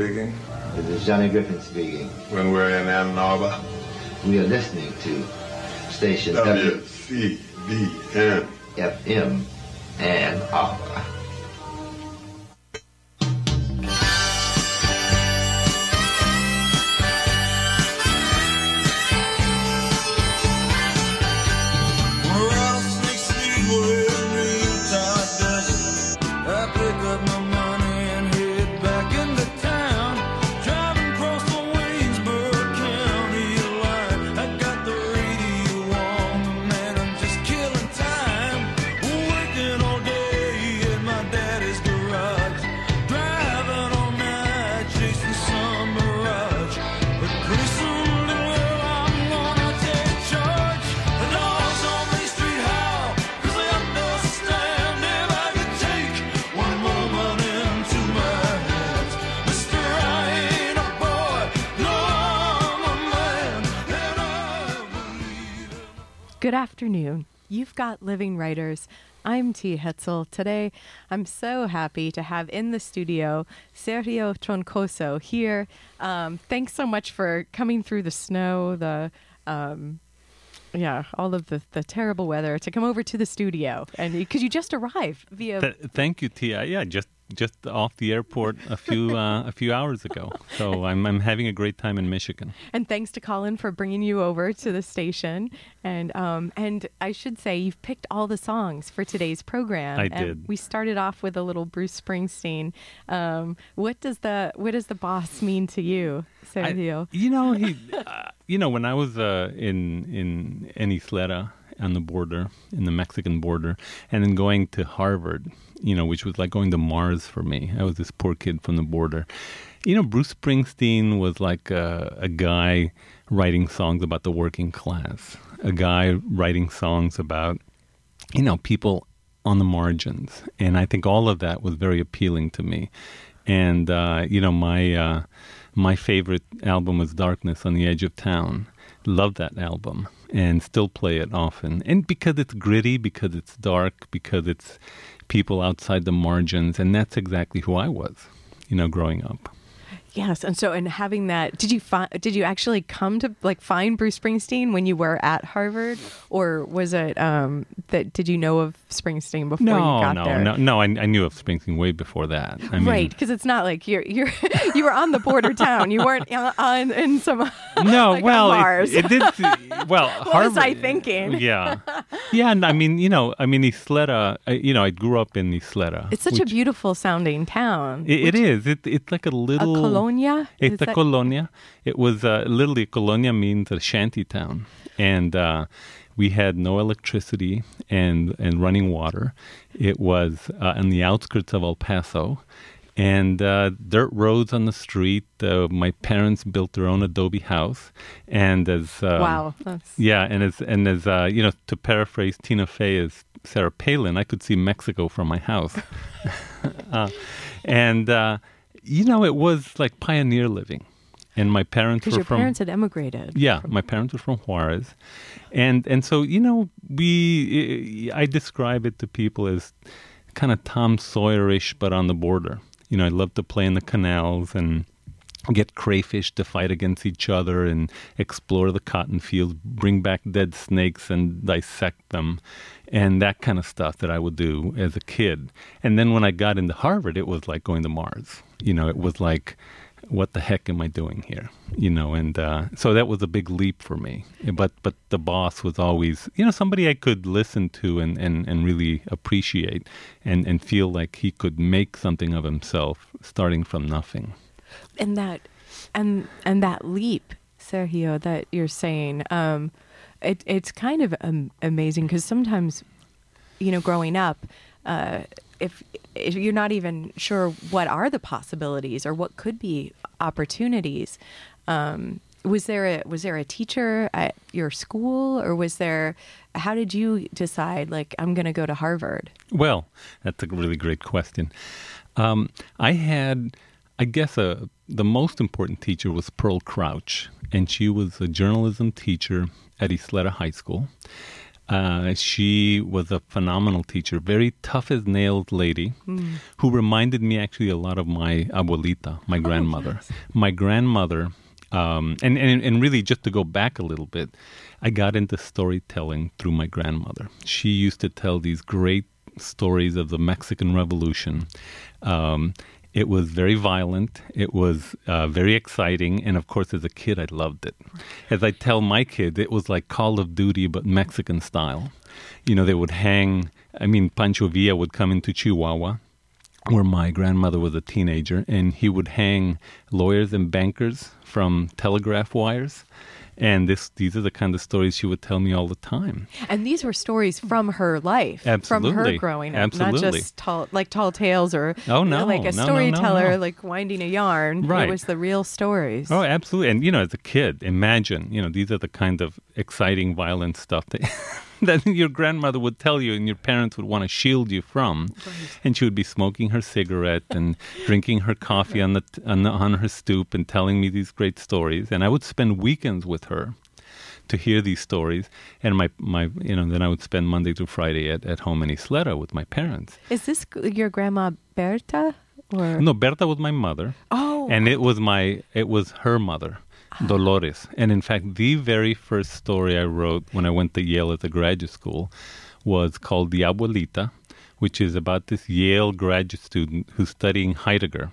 speaking. This is Johnny Griffin speaking. When we're in Ann Arbor, We are listening to station WCBN. WFM Ann Arbor. Afternoon. You've got Living Writers. I'm T. Hetzel. Today, I'm so happy to have in the studio Sergio Troncoso here. Um, thanks so much for coming through the snow, the um, yeah, all of the, the terrible weather to come over to the studio, and because you just arrived via Th- thank you, Tia. Yeah, just just off the airport a few uh, a few hours ago. So I'm I'm having a great time in Michigan. And thanks to Colin for bringing you over to the station. And um, and I should say you've picked all the songs for today's program. I And did. We started off with a little Bruce Springsteen. Um, what does the what does the boss mean to you, I- Sergio? you know, he, uh, you know, when I was uh, in in in Ysleta on the border, in the Mexican border, and then going to Harvard, you know, which was like going to Mars for me. I was this poor kid from the border. You know, Bruce Springsteen was like a, a guy writing songs about the working class, a guy writing songs about you know, people on the margins. And I think all of that was very appealing to me. And, uh, you know, my, uh, my favorite album was Darkness on the Edge of Town. Love that album and still play it often. And because it's gritty, because it's dark, because it's people outside the margins. And that's exactly who I was, you know, growing up. Yes, and so and having that, did you find? Did you actually come to like find Bruce Springsteen when you were at Harvard, or was it um, that? Did you know of Springsteen before you No, got no, there? no, no. I, I knew of Springsteen way before that. I mean, right, because it's not like you're you're you were on the border town. You weren't on, in some. No, like well, Mars. It, it did. Well, What was I thinking? Yeah, yeah. And I mean, you know, I mean, Ysleta. You know, I grew up in Ysleta. It's such a beautiful sounding town. It, it is. It, it's like a a little. Colonia. It's a that- colonia. It was uh, literally colonia means a shanty town, and uh, we had no electricity and and running water. It was uh, on the outskirts of El Paso, and uh, dirt roads on the street. Uh, my parents built their own adobe house, and as um, Wow, that's yeah, and as and as uh, you know, to paraphrase Tina Fey as Sarah Palin, I could see Mexico from my house, uh, and uh, you know, it was like pioneer living. And my parents because were your from parents had emigrated. yeah, my parents were from Juarez, and and so you know we I describe it to people as kind of Tom Sawyerish, but on the border. You know, I love to play in the canals and get crayfish to fight against each other and explore the cotton fields, bring back dead snakes and dissect them, and that kind of stuff that I would do as a kid. And then when I got into Harvard, it was like going to Mars. You know, it was like, what the heck am I doing here? You know, and uh, so that was a big leap for me. But but the boss was always, you know, somebody I could listen to and, and, and really appreciate and, and feel like he could make something of himself starting from nothing. and that and and that leap sergio that you're saying um it, it's kind of um, amazing because sometimes you know growing up uh if, if you're not even sure what are the possibilities or what could be opportunities um was there a was there a teacher at your school or was there how did you decide like i'm going to go to harvard Well, that's a really great question. Um, I had, I guess, a, the most important teacher was Pearl Crouch, and she was a journalism teacher at Isleta High School. Uh, she was a phenomenal teacher, very tough as nails lady, who reminded me actually a lot of my abuelita, my grandmother. My grandmother, um, and, and and really just to go back a little bit, I got into storytelling through my grandmother. She used to tell these great stories of the Mexican Revolution. Um, it was very violent. It was uh, very exciting, and of course, as a kid, I loved it. As I tell my kids, it was like Call of Duty but Mexican style. You know, they would hang. I mean, Pancho Villa would come into Chihuahua, where my grandmother was a teenager, and he would hang lawyers and bankers from telegraph wires. And this, these are the kind of stories she would tell me all the time. And these were stories from her life, from her growing up, not just tall, like tall tales or Oh, you know, no. like a No, no, no, storyteller, no. like winding a yarn. Right. It was the real stories. Oh, absolutely. And you know, as a kid, imagine, you know, these are the kind of exciting, violent stuff that that your grandmother would tell you and your parents would want to shield you from. And she would be smoking her cigarette and drinking her coffee on the, on the on her stoop and telling me these great stories. And I would spend weekends with her to hear these stories. And my, my you know, then I would spend Monday through Friday at, at home in Ysleta with my parents. Is this your grandma Berta? Or No, Berta was my mother. oh, and it was my it was her mother dolores. And in fact the very first story i wrote when i went to yale at the graduate school was called the abuelita which is about this yale graduate student who's studying heidegger.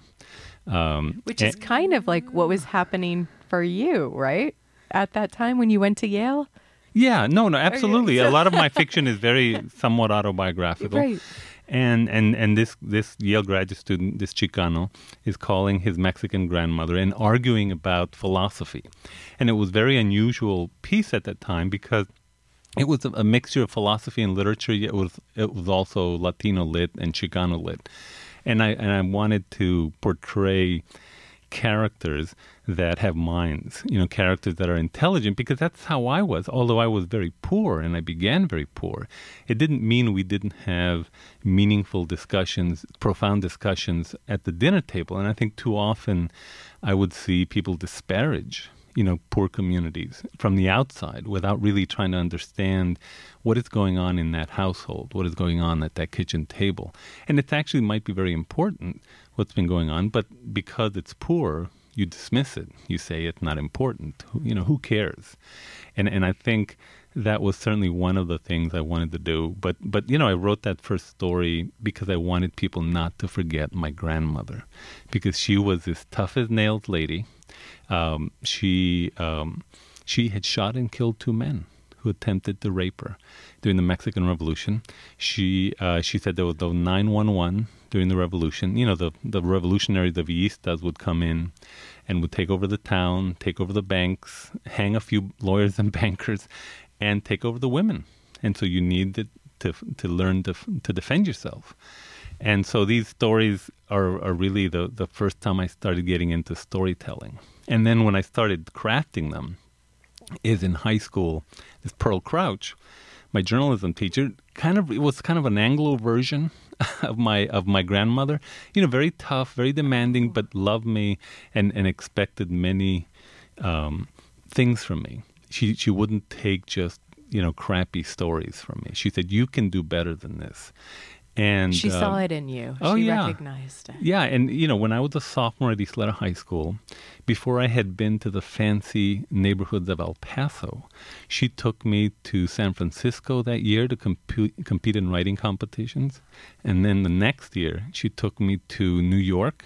Um, which is and- kind of like what was happening for you, right? At that time when you went to Yale, yeah no no absolutely. A lot of my fiction is very somewhat autobiographical. Right. And and and this this Yale graduate student, this Chicano, is calling his Mexican grandmother and arguing about philosophy, and it was very unusual piece at that time because it was a, mixture of philosophy and literature. Yet it was it was also Latino lit and Chicano lit, and I and I wanted to portray characters that have minds, you know, characters that are intelligent because that's how I was. Although I was very poor and I began very poor, it didn't mean we didn't have meaningful discussions, profound discussions at the dinner table. And I think too often I would see people disparage you know, poor communities from the outside without really trying to understand what is going on in that household, what is going on at that kitchen table. And it actually might be very important what's been going on, but because it's poor, you dismiss it. You say it's not important. You know, who cares? And and I think that was certainly one of the things I wanted to do. But but you know, I wrote that first story because I wanted people not to forget my grandmother, because she was this tough as nails lady. Um, she um, she had shot and killed two men who attempted to rape her during the Mexican Revolution. She uh, she said there was the 911 during the revolution. You know, the the revolutionaries, the Villistas, would come in and would take over the town, take over the banks, hang a few lawyers and bankers, and take over the women. And so you needed to to learn to to defend yourself. And so these stories are, are really the, the first time I started getting into storytelling. And then when I started crafting them, is in high school. This Pearl Crouch, my journalism teacher, kind of it was kind of an Anglo version of my of my grandmother. You know, very tough, very demanding, but loved me and and expected many um, things from me. She she wouldn't take just you know crappy stories from me. She said, "You can do better than this." And she um, saw it in you. oh, she yeah. recognized it. yeah, and you know, when I was a sophomore at East Ysleta High School, before I had been to the fancy neighborhoods of El Paso, she took me to San Francisco that year to compu- compete in writing competitions, and then the next year she took me to New York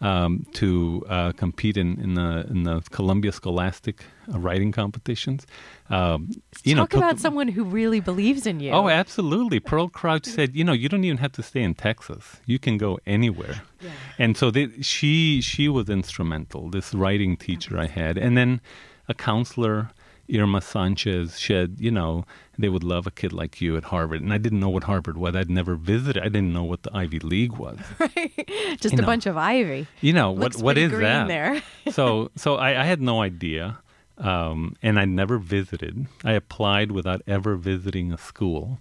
um, to uh, compete in, in the in the Columbia Scholastic uh, writing competitions. Um, you know, Talk took- about someone who really believes in you. Oh, absolutely. Pearl Crouch said, you know, you don't even have to stay in Texas. You can go anywhere. Yeah. And so they, she she was instrumental. This writing teacher I had, and then a counselor, Irma Sanchez, said, you know, they would love a kid like you at Harvard. And I didn't know what Harvard was. I'd never visited. I didn't know what the Ivy League was. Right. Just you a know. bunch of ivy. You know what? Looks What pretty is green that? there. so so I, I had no idea, um, and I never visited. I applied without ever visiting a school,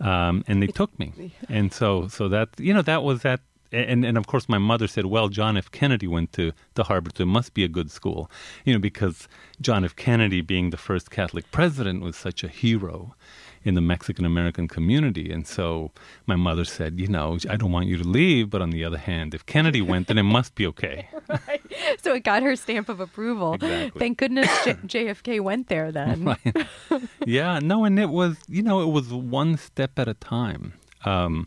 um, and they took me. And so so that you know that was that and and of course my mother said, "Well, John F. Kennedy went to to Harvard, so it must be a good school," you know, because John F. Kennedy, being the first Catholic president, was such a hero in the Mexican American community, and so my mother said, "You know, I don't want you to leave, but on the other hand, if Kennedy went, then it must be okay." So it got her stamp of approval. Exactly. Thank goodness J- JFK went there then. yeah, no, and it was, you know, it was one step at a time. Um,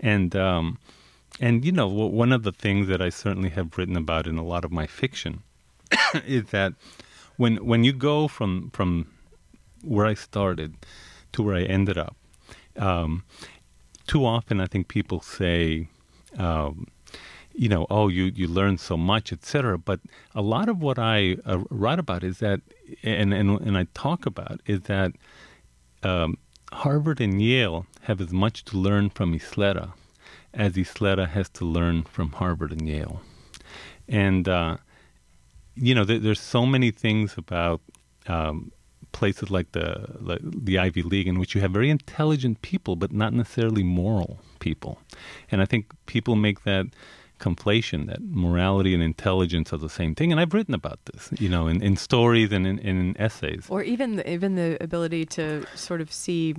and, um, and, you know, one of the things that I certainly have written about in a lot of my fiction is that when, when you go from, from where I started to where I ended up, um, too often I think people say, um, you know, oh, you, you learn so much, etc. But a lot of what I uh, write about is that, and, and, and I talk about, is that um, Harvard and Yale have as much to learn from Ysleta as Ysleta has to learn from Harvard and Yale. And, uh, you know, there, there's so many things about um, places like the, like the Ivy League in which you have very intelligent people, but not necessarily moral people. And I think people make that conflation that morality and intelligence are the same thing. And I've written about this, you know, in, in stories and in, in essays. Or even the, even the ability to sort of see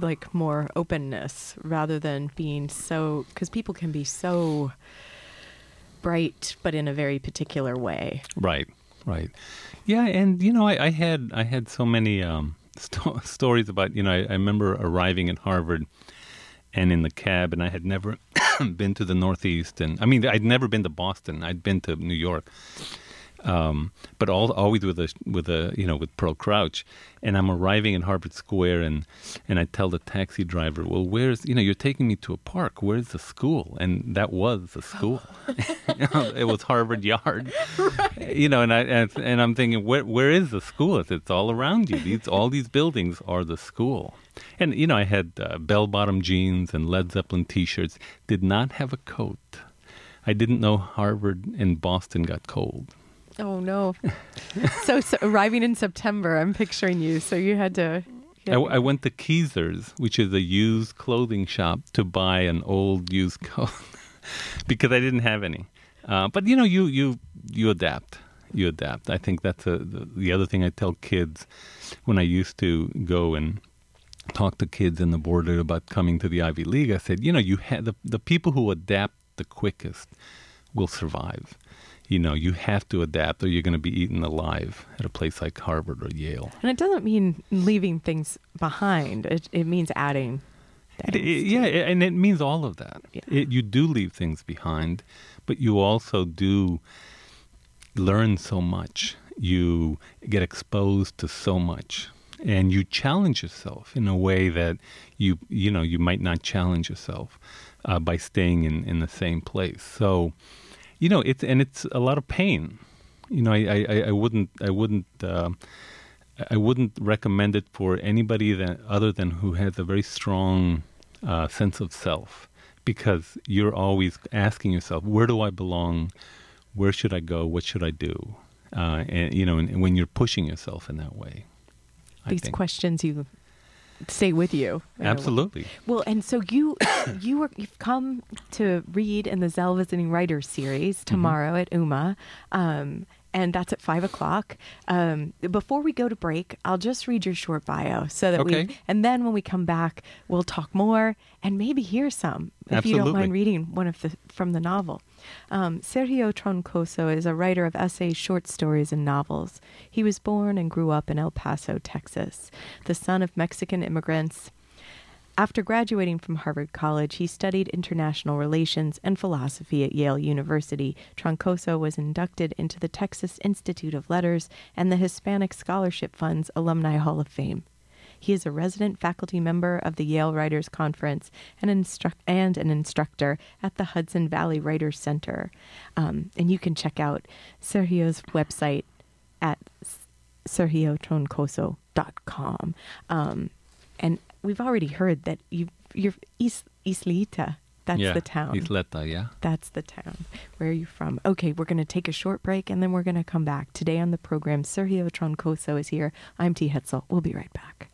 like more openness rather than being so because people can be so bright but in a very particular way. Right, right. Yeah, and you know, I, I had I had so many um, sto- stories about you know. I, I remember arriving at Harvard and in the cab, and I had never been to the Northeast, and I mean, I'd never been to Boston. I'd been to New York, um, but all always with a with a you know with Pearl Crouch, and I'm arriving in Harvard Square, and and I tell the taxi driver, well, where's you know you're taking me to a park, where's the school? And that was the school. It was Harvard Yard, you know, and I and, and I'm thinking, where where is the school? It's, it's all around you. These all these buildings are the school. And you know, I had uh, bell-bottom jeans and Led Zeppelin T-shirts. Did not have a coat. I didn't know Harvard and Boston got cold. Oh no! so, so arriving in September, I'm picturing you. So you had to. I, I went to Keezer's, which is a used clothing shop, to buy an old used coat because I didn't have any. Uh, but you know, you you you adapt. You adapt. I think that's a, the, the other thing I tell kids when I used to go and talk to kids in the border about coming to the Ivy League. I said, you know, you ha- the the people who adapt the quickest will survive. You know, you have to adapt, or you're going to be eaten alive at a place like Harvard or Yale. And it doesn't mean leaving things behind. It it means adding. It- it- yeah, and it means all of that. Yeah. It, you do leave things behind, but you also do learn so much. You get exposed to so much, and you challenge yourself in a way that you you know you might not challenge yourself uh, by staying in in the same place. So, you know, it's and it's a lot of pain. You know, I I, I- wouldn't I wouldn't. um I wouldn't recommend it for anybody that other than who has a very strong uh, sense of self, because you're always asking yourself, "Where do I belong? Where should I go? What should I do?" Uh, and you know, and, and when you're pushing yourself in that way, These questions you stay with you. in a way. absolutely. Well, and so you you were you've come to read in the Zell Visiting Writers series Mm-hmm. tomorrow at UMA, um, and that's at five o'clock. Um, before we go to break, I'll just read your short bio so that Okay. we, and then when we come back, we'll talk more and maybe hear some if you don't mind reading one of the from the novel. Um, Sergio Troncoso is a writer of essays, short stories, and novels. He was born and grew up in El Paso, Texas, the son of Mexican immigrants. After graduating from Harvard College, he studied international relations and philosophy at Yale University. Troncoso was inducted into the Texas Institute of Letters and the Hispanic Scholarship Fund's Alumni Hall of Fame. He is a resident faculty member of the Yale Writers Conference and, instruct- and an instructor at the Hudson Valley Writers Center. Um, and you can check out Sergio's website at sergiotroncoso.com. Um, and we've already heard that you, you're Is, Islita. That's yeah, the town. Ysleta, yeah. That's the town. Where are you from? Okay, we're going to take a short break and then we're going to come back. Today on the program, Sergio Troncoso is here. I'm T. Hetzel. We'll be right back.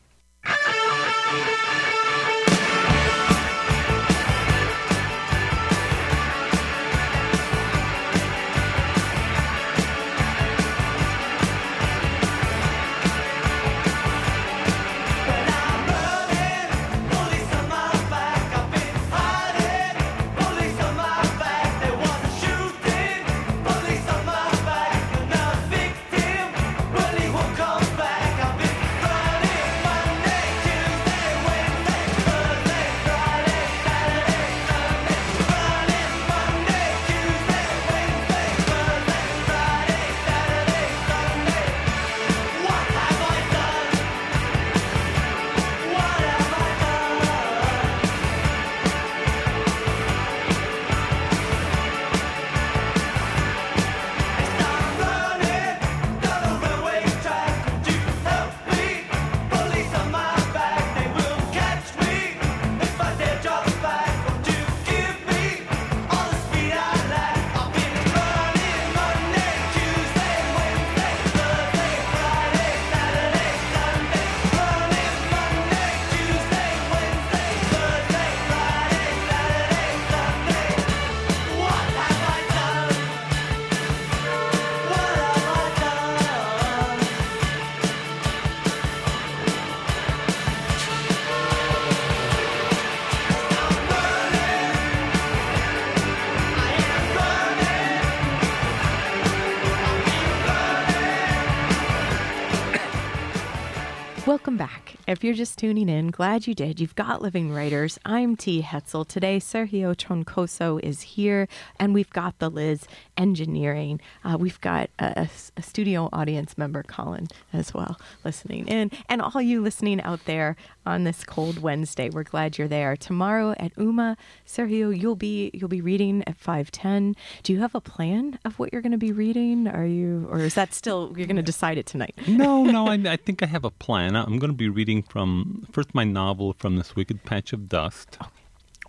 Welcome back. If you're just tuning in, glad you did. You've got Living Writers. I'm T. Hetzel. Today, Sergio Troncoso is here, and we've got the Liz Engineering. Uh, we've got a, a studio audience member, Colin, as well, listening in. And all you listening out there on this cold Wednesday, we're glad you're there. Tomorrow at UMA, Sergio, you'll be you'll be reading at 5:10. Do you have a plan of what you're going to be reading? Are you, or is that still you're going to decide it tonight? no, no, I, I think I have a plan. I'm going to be reading from first my novel from this wicked patch of dust,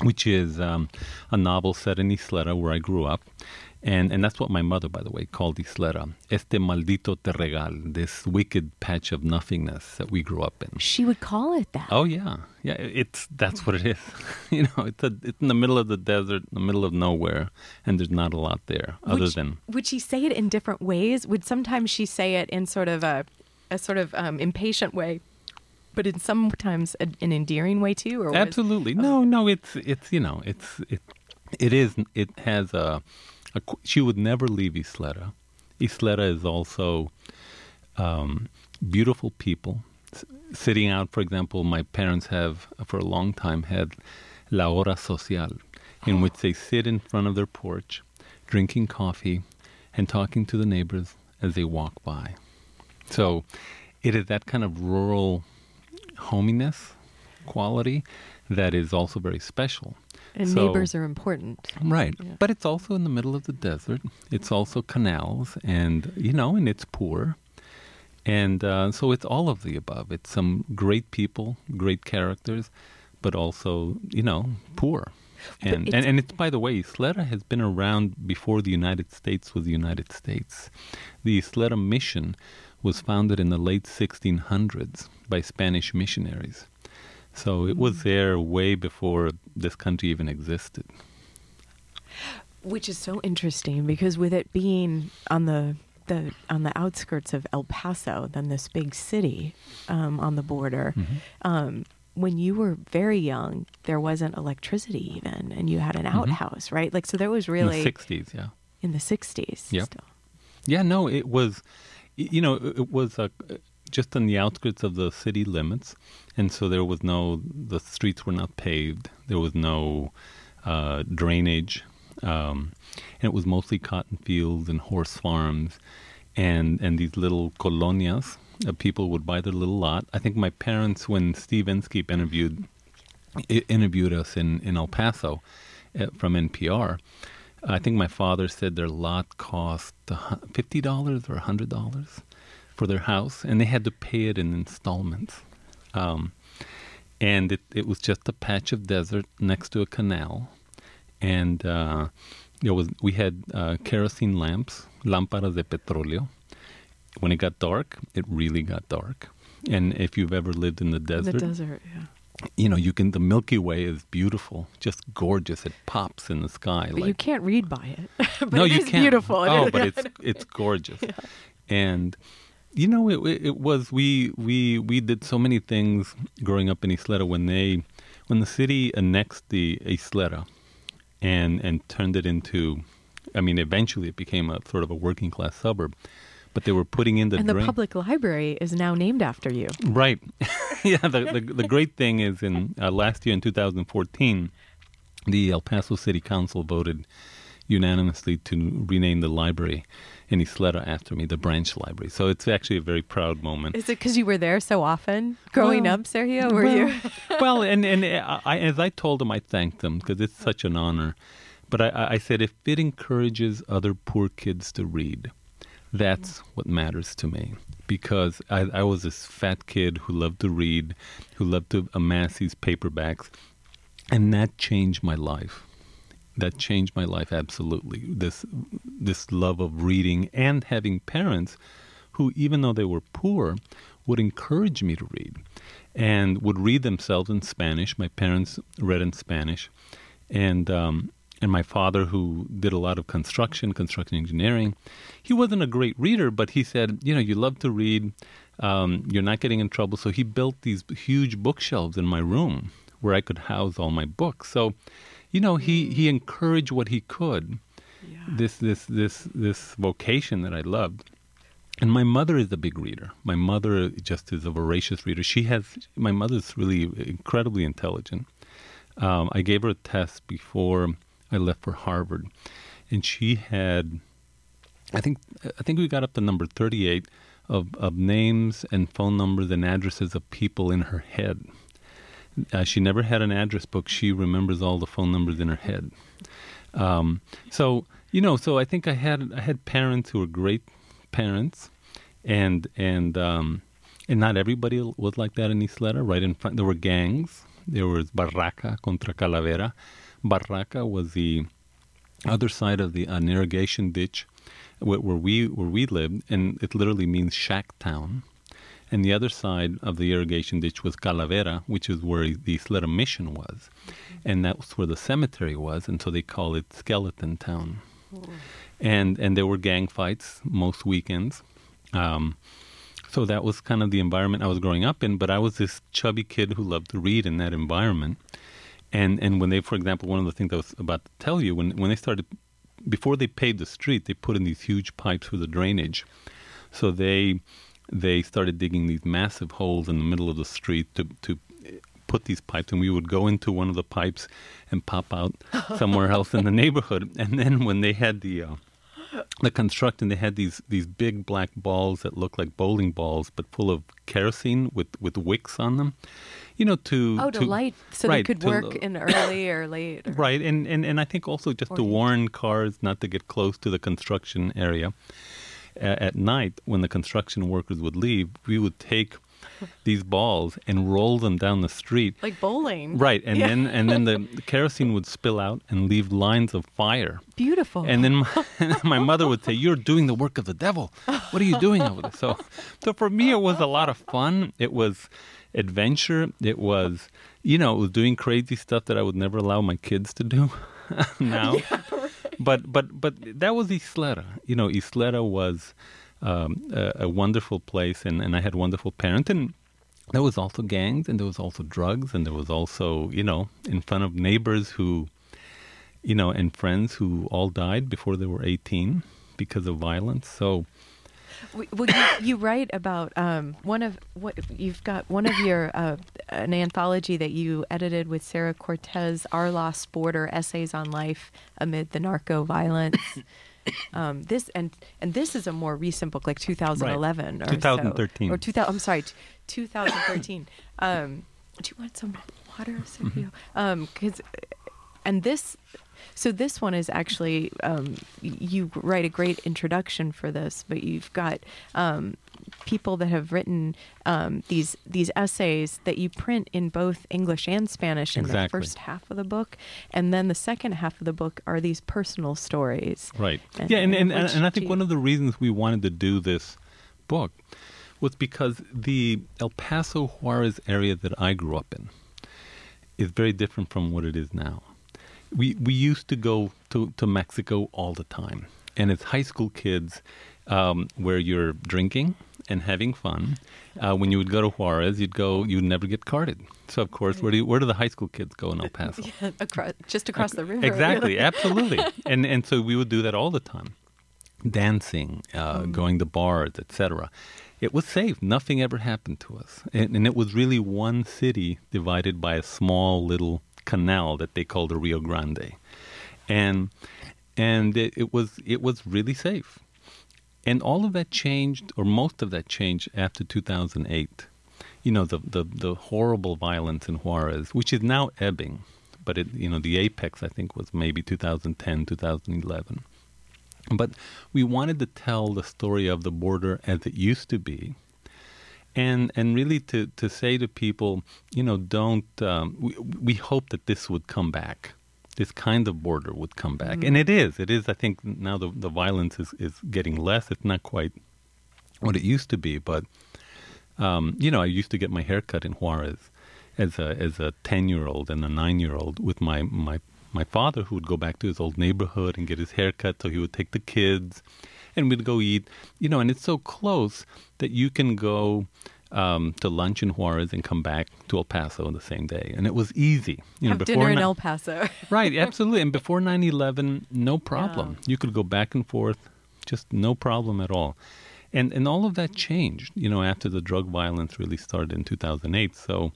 which is um, a novel set in Ysleta where I grew up. And, and that's what my mother, by the way, called Ysleta. Este maldito terregal, this wicked patch of nothingness that we grew up in. She would call it that. Oh yeah, yeah. It's that's what it is. you know, it's a, it's in the middle of the desert, in the middle of nowhere, and there's not a lot there other would, than. Would she say it in different ways? Would sometimes she say it in sort of a, a sort of um, impatient way, but in sometimes an endearing way too? Or Absolutely, no, no. It's it's you know, it's it it is it has a, a she would never leave Ysleta. Ysleta is also um, beautiful people. S- sitting out, for example, my parents have for a long time had la hora social, in which they sit in front of their porch, drinking coffee, and talking to the neighbors as they walk by. So, it is that kind of rural hominess quality that is also very special. and So- neighbors are important. Right. Yeah. But it's also in the middle of the desert. It's also canals, and, you know, and it's poor. And uh, so it's all of the above. It's some great people, great characters, but also, you know, poor. And, it's- and, and it's, by the way, Ysleta has been around before the United States was the United States. The Ysleta mission was founded in the late 1600s by Spanish missionaries. So it Mm. was there way before this country even existed. Which is so interesting because with it being on the the on the outskirts of El Paso, then this big city um, on the border. Mm-hmm. Um, when you were very young, there wasn't electricity even, and you had an outhouse, right? Like so, there was really Mm-hmm. in the 60s, yeah. in the '60s. Yep. still. Yeah, no, it was, you know, it was uh, just on the outskirts of the city limits, and so there was no, the streets were not paved. There was no uh, drainage, um, and it was mostly cotton fields and horse farms, and and these little colonias. Uh, people would buy their little lot. I think my parents, when Steve Inskeep interviewed interviewed us in in El Paso uh, from NPR. I think my father said their lot cost fifty dollars or hundred dollars for their house, and they had to pay it in installments. Um, and it, it was just a patch of desert next to a canal, and uh, there was we had uh, kerosene lamps, lámparas de petróleo. When it got dark, it really got dark. And if you've ever lived in the desert, the desert, yeah. you know, you can. The Milky Way is beautiful, just gorgeous. It pops in the sky. But like, you can't read by it. but no, it you is can't. beautiful. Oh, but it's it's gorgeous, and you know, it, it it was we we we did so many things growing up in Ysleta when they when the city annexed the Ysleta and and turned it into. I mean, eventually it became a sort of a working class suburb, but they were putting in the and the drain. public library is now named after you. Right. yeah. The, the the great thing is in uh, last year in 2014, the El Paso City Council voted unanimously to rename the library in Ysleta after me, the branch library. So it's actually a very proud moment. Is it because you were there so often growing Well, up, Sergio? Were well, you? well, and and I, I- as I told them, I thanked them because it's such an honor. But I- I, I said, if it encourages other poor kids to read, that's what matters to me. Because I, I was this fat kid who loved to read, who loved to amass these paperbacks, and that changed my life. That changed my life absolutely. This this love of reading and having parents who, even though they were poor, would encourage me to read and would read themselves in Spanish. My parents read in Spanish, and um, and my father, who did a lot of construction, construction engineering, he wasn't a great reader, but he said, you know, you love to read, um, you're not getting in trouble. So he built these huge bookshelves in my room where I could house all my books. So, you know, he he encouraged what he could. This this this this vocation that I loved and my mother is a big reader. My mother just is a voracious reader. She has my mother's really incredibly intelligent. Um, I gave her a test before I left for Harvard, and she had, I think, I think we got up to number thirty-eight of of names and phone numbers and addresses of people in her head. Uh, she never had an address book. She remembers all the phone numbers in her head. Um, so you know, so I think I had I had parents who were great parents, and and um, and not everybody was like that in Ysleta. Right in front, there were gangs. There was Barraca contra Calavera. Barraca was the other side of the an irrigation ditch where, where we where we lived, and it literally means shack town. And the other side of the irrigation ditch was Calavera, which is where the Ysleta mission was, and that's where the cemetery was, and so they call it Skeleton Town. And and there were gang fights most weekends. Um, so that was kind of the environment I was growing up in. But I was this chubby kid who loved to read in that environment. And and when they, for example, one of the things I was about to tell you, when when they started, before they paved the street, they put in these huge pipes for the drainage. So they they started digging these massive holes in the middle of the street to to put these pipes, and we would go into one of the pipes and pop out somewhere else in the neighborhood. And then when they had the uh, the construction, they had these these big black balls that looked like bowling balls, but full of kerosene with with wicks on them. You know, to Oh, to, light so they could to- work in early or late. or- Right, and, and, and I think also just to warn cars not to get close to the construction area at night when the construction workers would leave, we would take these balls and roll them down the street. Like bowling. Right, and Yeah. then and then the, the kerosene would spill out and leave lines of fire. Beautiful. And then my, my mother would say, "You're doing the work of the devil. What are you doing over there?" So, so for me, it was a lot of fun. It was adventure. It was, you know, it was doing crazy stuff that I would never allow my kids to do now. But but but that was Ysleta. You know, Ysleta was um, a, a wonderful place, and, and I had wonderful parents and. There was also gangs, and there was also drugs, and there was also, you know, in front of neighbors who you know, and friends who all died before they were 18 because of violence. So, Well, you, you write about um, one of what you've got one of your uh, an anthology that you edited with Sarah Cortez, "Our Lost Border: Essays on Life Amid the Narco Violence." um, this and and this is a more recent book, like 2011 or so. 2013. or 2000. I'm sorry, t- 2013. um, do you want some water, Sergio? Um 'cause and this so this one is actually um, you write a great introduction for this but you've got um, people that have written um, these these essays that you print in both english and spanish in the first half of the book and then the second half of the book are these personal stories right. And- yeah, and, and and, and, I think you- one of the reasons we wanted to do this book was because the El Paso Juarez area that I grew up in is very different from what it is now. We we used to go to, to Mexico all the time, and as high school kids, um, where you're drinking and having fun. Uh, when you would go to Juarez, you'd go, you'd never get carded. So of course, where do you, where do the high school kids go in El Paso? across, just across the river Exactly, absolutely. And and so we would do that all the time, dancing, uh, going to bars, etc. It was safe. Nothing ever happened to us, and, and it was really one city divided by a small little canal that they called the Rio Grande, and and it, it was it was really safe. And all of that changed, or most of that changed after 2008. You know, the, the, the horrible violence in Juarez, which is now ebbing, but it, you know, the apex, I think, was maybe 2010, 2011. But we wanted to tell the story of the border as it used to be. And, and really to, to say to people, you know, don't, um, we, we hope that this would come back this kind of border would come back. And it is. It is. I think now the, the violence is, is getting less. It's not quite what it used to be. But, um, you know, I used to get my hair cut in Juarez as a, as a 10 year old and a 9 year old with my, my, my father who would go back to his old neighborhood and get his hair cut. So he would take the kids and we'd go eat, you know, and it's so close that you can go um, to lunch in Juarez and come back to El Paso the same day. And it was easy. You know, have know, dinner in el paso Right, absolutely. And before 9 11, no problem. You could go back and forth, just no problem at all. and and all of that changed, you know, after the drug violence really started in 2008. So,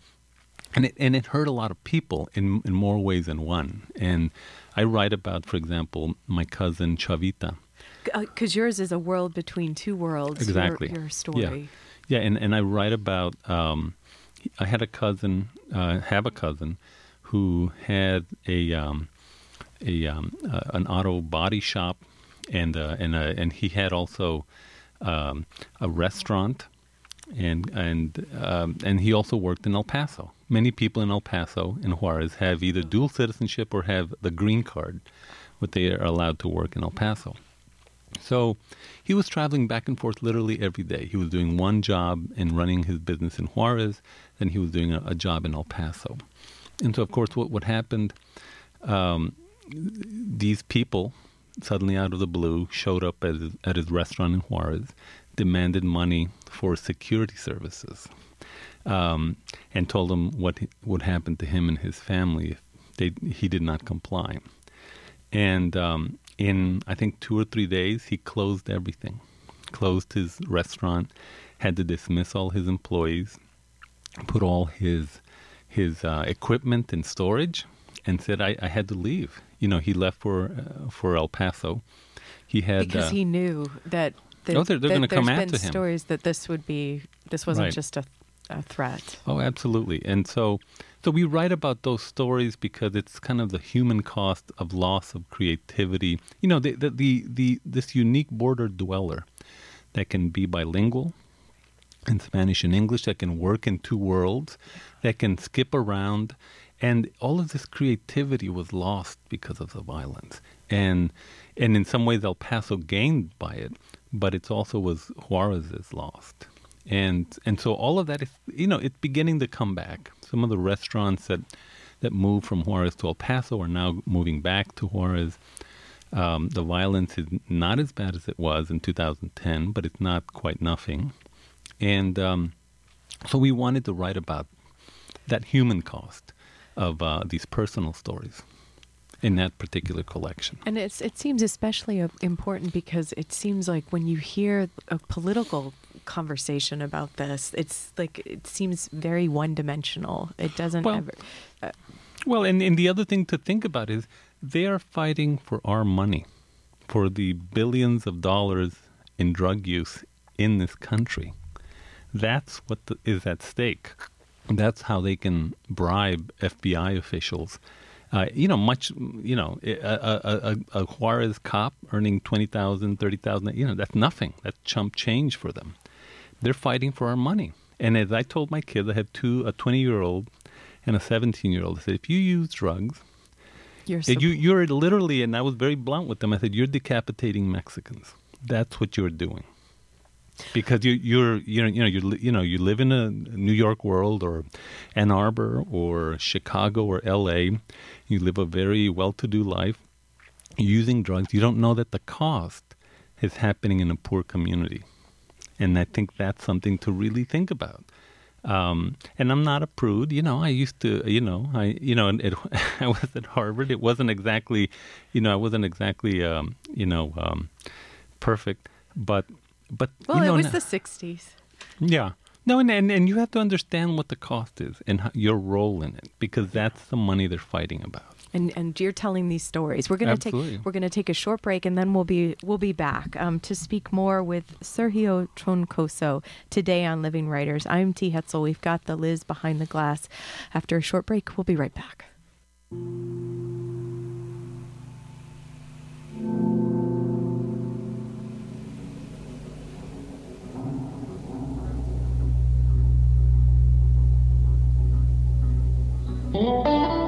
and it and it hurt a lot of people in in more ways than one. And I write about, for example, my cousin Chavita. Because uh, yours is a world between two worlds. your- Exactly. Your, story. Yeah, yeah, and and I write about. Um, I had a cousin, uh, have a cousin, who had a um, a um, uh, an auto body shop, and uh, and uh, and he had also um, a restaurant, and and um, and he also worked in El Paso. Many people in El Paso and Juarez have either dual citizenship or have the green card, but they are allowed to work in El Paso. So he was traveling back and forth literally every day. He was doing one job and running his business in Juarez, then he was doing a, a job in El Paso. And so, of course, what, what happened, um, these people suddenly out of the blue showed up at his, at his restaurant in Juarez, demanded money for security services, um, and told him what would happen to him and his family if they, he did not comply. And um, in, I think, two or three days, he closed everything, closed his restaurant, had to dismiss all his employees, put all his his uh, equipment in storage, and said, I, "I had to leave." You know, he left for uh, for El Paso. He had Because uh, he knew that. that Oh, they're- they're gonna come after been him. stories that this would be. This wasn't Right. just a, a threat. Oh, absolutely. And so, so we write about those stories because it's kind of the human cost of loss of creativity. You know, the the the, the this unique border dweller that can be bilingual in Spanish and English, that can work in two worlds, that can skip around, and all of this creativity was lost because of the violence. And and in some ways, El Paso gained by it, but it's also was Juarez's lost. And and so all of that is you know it's beginning to come back. Some of the restaurants that that moved from Juarez to El Paso are now moving back to Juarez. Um, the violence is not as bad as it was in 2010, but it's not quite nothing. And um, so we wanted to write about that human cost of uh, these personal stories in that particular collection. And it seems especially uh, important because it seems like when you hear a political conversation about this, it's like it seems very one dimensional. It doesn't Well, ever. Uh, Well, and, and the other thing to think about is they are fighting for our money, for the billions of dollars in drug use in this country. That's what the, is at stake. That's how they can bribe FBI officials. Uh, you know, much, you know, a, a, a, a Juarez cop earning 20000 30000 you know, that's nothing. That's chump change for them. They're fighting for our money. And as I told my kids, I have two, a 20 year old and a 17 year old. I said, if you use drugs, you're uh, you, you're literally, and I was very blunt with them. I said, you're decapitating Mexicans. That's what you're doing. Because you, you're, you know, you know, you, you know, you live in a New York world, or Ann Arbor, or Chicago, or L.A. You live a very well-to-do life. Using drugs. You don't know that the cost is happening in a poor community, and I think that's something to really think about. Um, and I'm not a prude, you know. I used to, you know, I, you know, it, I was at Harvard. It wasn't exactly, you know, I wasn't exactly, um, you know, um, perfect, but, but well, you know, it was now- the '60s. yeah. No, and, and and you have to understand what the cost is and how, your role in it because that's the money they're fighting about and and you're telling these stories. We're gonna Absolutely. take we're gonna take a short break, and then we'll be we'll be back um, to speak more with Sergio Troncoso today on Living Writers. I'm T Hetzel. We've got the Liz behind the glass. After a short break, we'll be right back. Música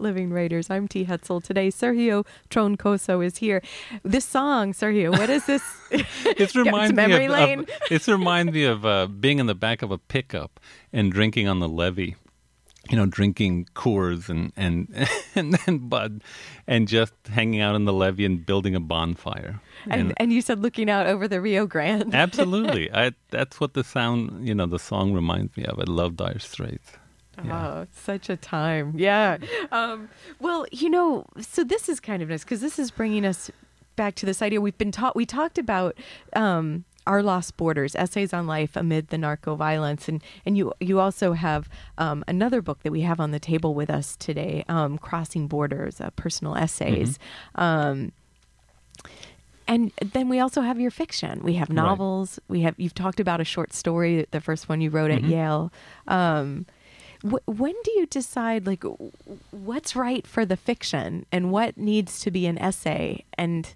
back. Living Writers. I'm T. Hetzel. Today, Sergio Troncoso is here. This song, Sergio, what is this? It reminds it's me memory of, lane. of it reminds me of uh, being in the back of a pickup and drinking on the levee. You know, drinking Coors and and and then Bud, and just hanging out on the levee and building a bonfire. and, and you said looking out over the Rio Grande. absolutely, I, that's what the sound, you know, the song reminds me of. I love Dire Straits. Oh, such a time. Yeah. Um, well, you know, so this is kind of nice because this is bringing us back to this idea we've been taught. We talked about um, our lost borders, essays on life amid the narco violence, and and you you also have um, another book that we have on the table with us today, um, Crossing Borders, uh, personal essays. Um, and then we also have your fiction. We have novels. We have you've talked about a short story, the first one you wrote at Yale. Wh- when do you decide like w- what's right for the fiction and what needs to be an essay? And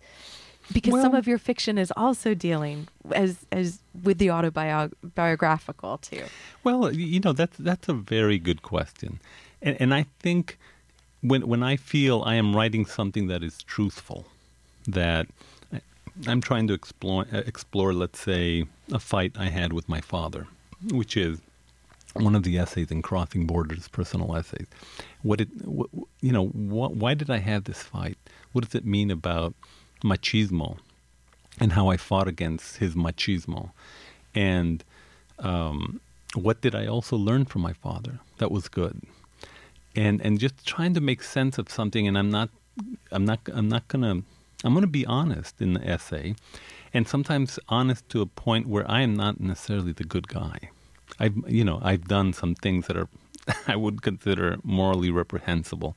because some of your fiction is also dealing as as with the autobiographical too. Well, you know that's that's a very good question, and, and I think when when I feel I am writing something that is truthful, that I- I'm trying to explore uh, explore, let's say, a fight I had with my father, which is one of the essays in Crossing Borders, personal essays. What it, wh- wh- you know, wh- why did I have this fight? What does it mean about machismo, and how I fought against his machismo, and um, what did I also learn from my father that was good, and and just trying to make sense of something. And I'm not, I'm not, I'm not gonna, I'm gonna be honest in the essay, and sometimes honest to a point where I am not necessarily the good guy. I've, you know, I've done some things that are, I would consider morally reprehensible,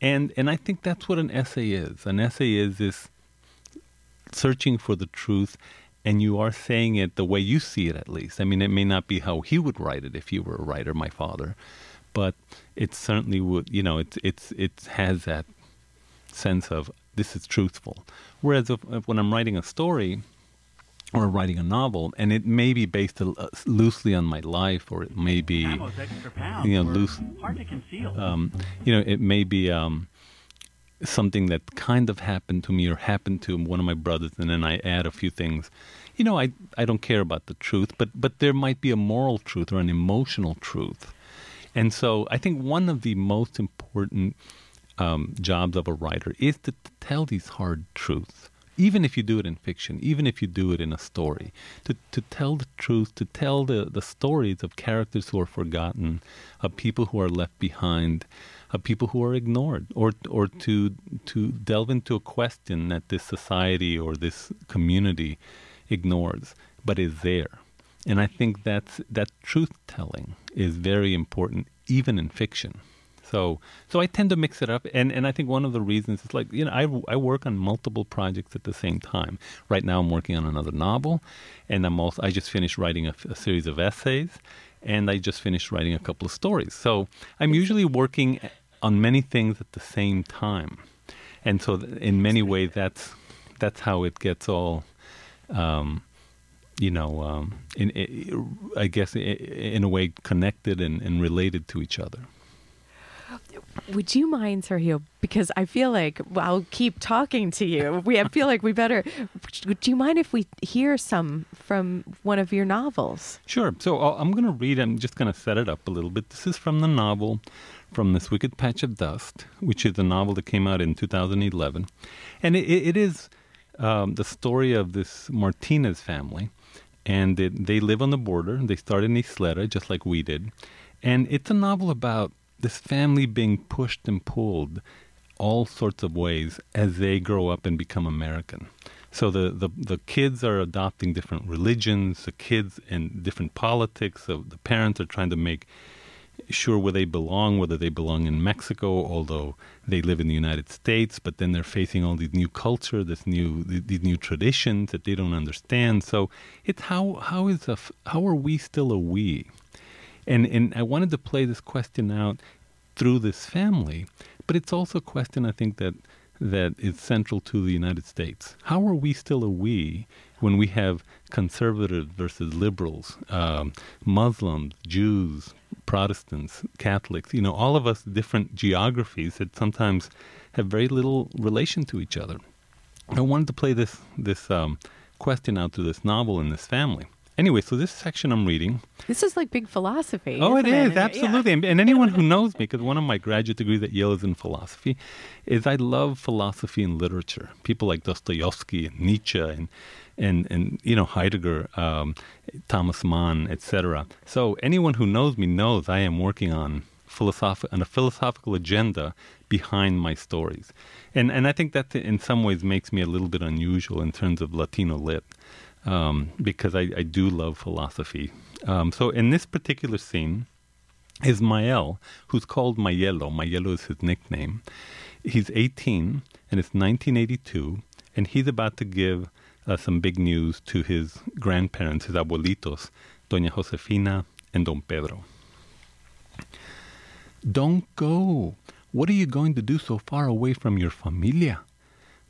and and I think that's what an essay is. An essay is this searching for the truth and you are saying it the way you see it at least. I mean it may not be how he would write it if he were a writer my father but it certainly would you know it's it's it has that sense of this is truthful. Whereas if, if when i'm writing a story or writing a novel and it may be based uh, loosely on my life or it may be Ammo's extra pounds you know, loose- hard to conceal. um, you know, it may be um, something that kind of happened to me or happened to one of my brothers, and then I add a few things. You know, I I don't care about the truth, but but there might be a moral truth or an emotional truth, and so I think one of the most important um, jobs of a writer is to, to tell these hard truths. Even if you do it in fiction, even if you do it in a story, to, to tell the truth, to tell the, the stories of characters who are forgotten, of people who are left behind, of people who are ignored, or or to to delve into a question that this society or this community ignores, but is there. And I think that's that truth telling is very important, even in fiction. So, so I tend to mix it up, and, and I think one of the reasons is like you know I, I work on multiple projects at the same time. Right now, I'm working on another novel, and I'm also I just finished writing a, a series of essays, and I just finished writing a couple of stories. So I'm usually working on many things at the same time, and so in many ways that's that's how it gets all. Um, you know, um, in, i I guess in a way connected and, and related to each other. Would you mind, Sergio? Because I feel like I'll keep talking to you. We I feel like we better. Would you mind if we hear some from one of your novels? Sure. So I'll, I'm going to read. I'm just going to set it up a little bit. This is from the novel, from this wicked patch of dust, which is a novel that came out in 2011, and it, it is um, the story of this Martinez family, and it, they live on the border. They start in Ysleta, just like we did, and it's a novel about this family being pushed and pulled all sorts of ways as they grow up and become American. So the, the, the kids are adopting different religions, the kids in different politics, the parents are trying to make sure where they belong, whether they belong in Mexico, although they live in the United States, but then they're facing all these new culture, this new these new traditions that they don't understand. So it's how how is a how are we still a we? And and I wanted to play this question out through this family, but it's also a question I think that that is central to the United States. How are we still a we when we have conservatives versus liberals, um, Muslims, Jews, Protestants, Catholics? You know, all of us different geographies that sometimes have very little relation to each other. I wanted to play this this um, question out through this novel and this family. Anyway, so this section I'm reading This is like big philosophy. Oh, it is yeah. absolutely. And, and anyone who knows me, because one of my graduate degrees at Yale is in philosophy, is I love philosophy and literature. People like Dostoevsky and Nietzsche and and and you know Heidegger, um, Thomas Mann, etc. So anyone who knows me knows I am working on philosoph- on a philosophical agenda behind my stories, and and I think that in some ways makes me a little bit unusual in terms of Latino lit um, because I, I do love philosophy. Um, so in this particular scene is Mael, who's called Mayelo. Mayelo is his nickname. He's 18, and it's 1982, and he's about to give uh, some big news to his grandparents, his abuelitos, Doña Josefina and Don Pedro. Don't go. What are you going to do so far away from your familia?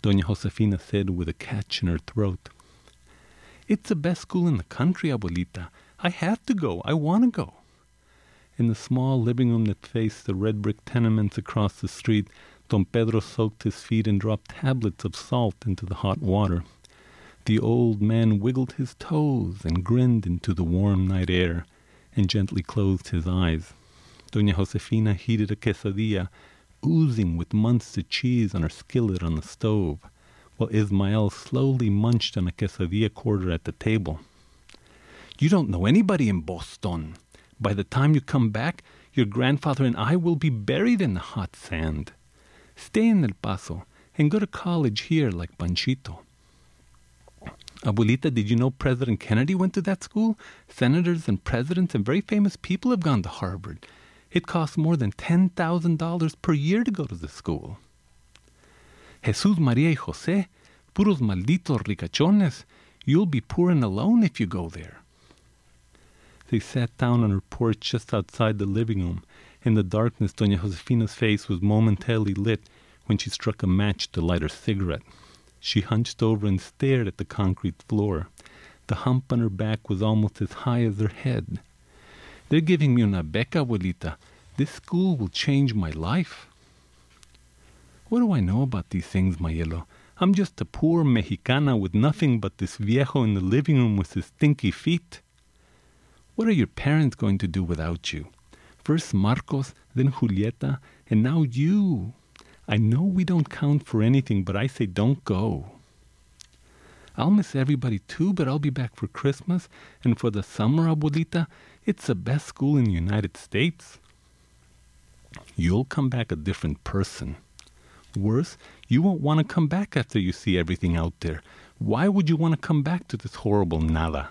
Doña Josefina said with a catch in her throat. It's the best school in the country, abuelita. I have to go. I want to go. In the small living room that faced the red brick tenements across the street, Don Pedro soaked his feet and dropped tablets of salt into the hot water. The old man wiggled his toes and grinned into the warm night air and gently closed his eyes. Doña Josefina heated a quesadilla, oozing with Munster cheese on her skillet on the stove, while Ismael slowly munched on a quesadilla quarter at the table. You don't know anybody in Boston. By the time you come back, your grandfather and I will be buried in the hot sand. Stay in El Paso and go to college here like Panchito. Abuelita, did you know President Kennedy went to that school? Senators and presidents and very famous people have gone to Harvard. It costs more than $10,000 per year to go to the school. Jesús, María y José, puros malditos ricachones. You'll be poor and alone if you go there. They sat down on her porch just outside the living room. In the darkness, Doña Josefina's face was momentarily lit when she struck a match to light her cigarette. She hunched over and stared at the concrete floor. The hump on her back was almost as high as her head. They're giving me una beca, abuelita. This school will change my life. What do I know about these things, Mayelo? I'm just a poor Mexicana with nothing but this viejo in the living room with his stinky feet. What are your parents going to do without you? First Marcos, then Julieta, and now you. I know we don't count for anything, but I say don't go. I'll miss everybody too, but I'll be back for Christmas and for the summer, abuelita. It's the best school in the United States. You'll come back a different person. Worse, you won't want to come back after you see everything out there. Why would you want to come back to this horrible nada?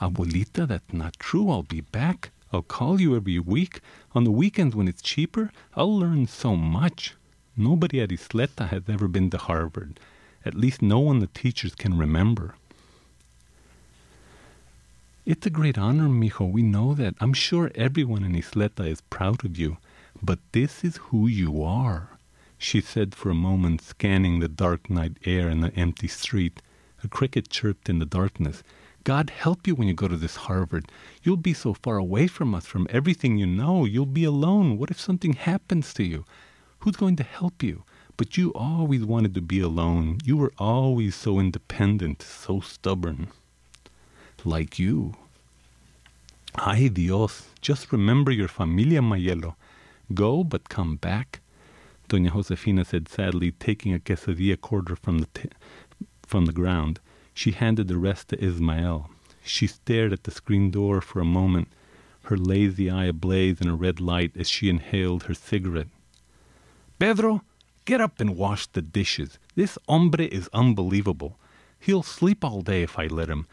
Abuelita, that's not true. I'll be back. I'll call you every week. On the weekends when it's cheaper, I'll learn so much. Nobody at Ysleta has ever been to Harvard. At least no one the teachers can remember. It's a great honor, mijo. We know that. I'm sure everyone in Ysleta is proud of you. But this is who you are, she said for a moment, scanning the dark night air and the empty street. A cricket chirped in the darkness. God help you when you go to this Harvard. You'll be so far away from us, from everything you know. You'll be alone. What if something happens to you? Who's going to help you? But you always wanted to be alone. You were always so independent, so stubborn. Like you. Ay Dios, just remember your familia, Mayelo. Go, but come back. Doña Josefina said sadly, taking a quesadilla quarter from the, t- from the ground. She handed the rest to Ismael. She stared at the screen door for a moment, her lazy eye ablaze in a red light as she inhaled her cigarette. Pedro, get up and wash the dishes. This hombre is unbelievable. He'll sleep all day if I let him.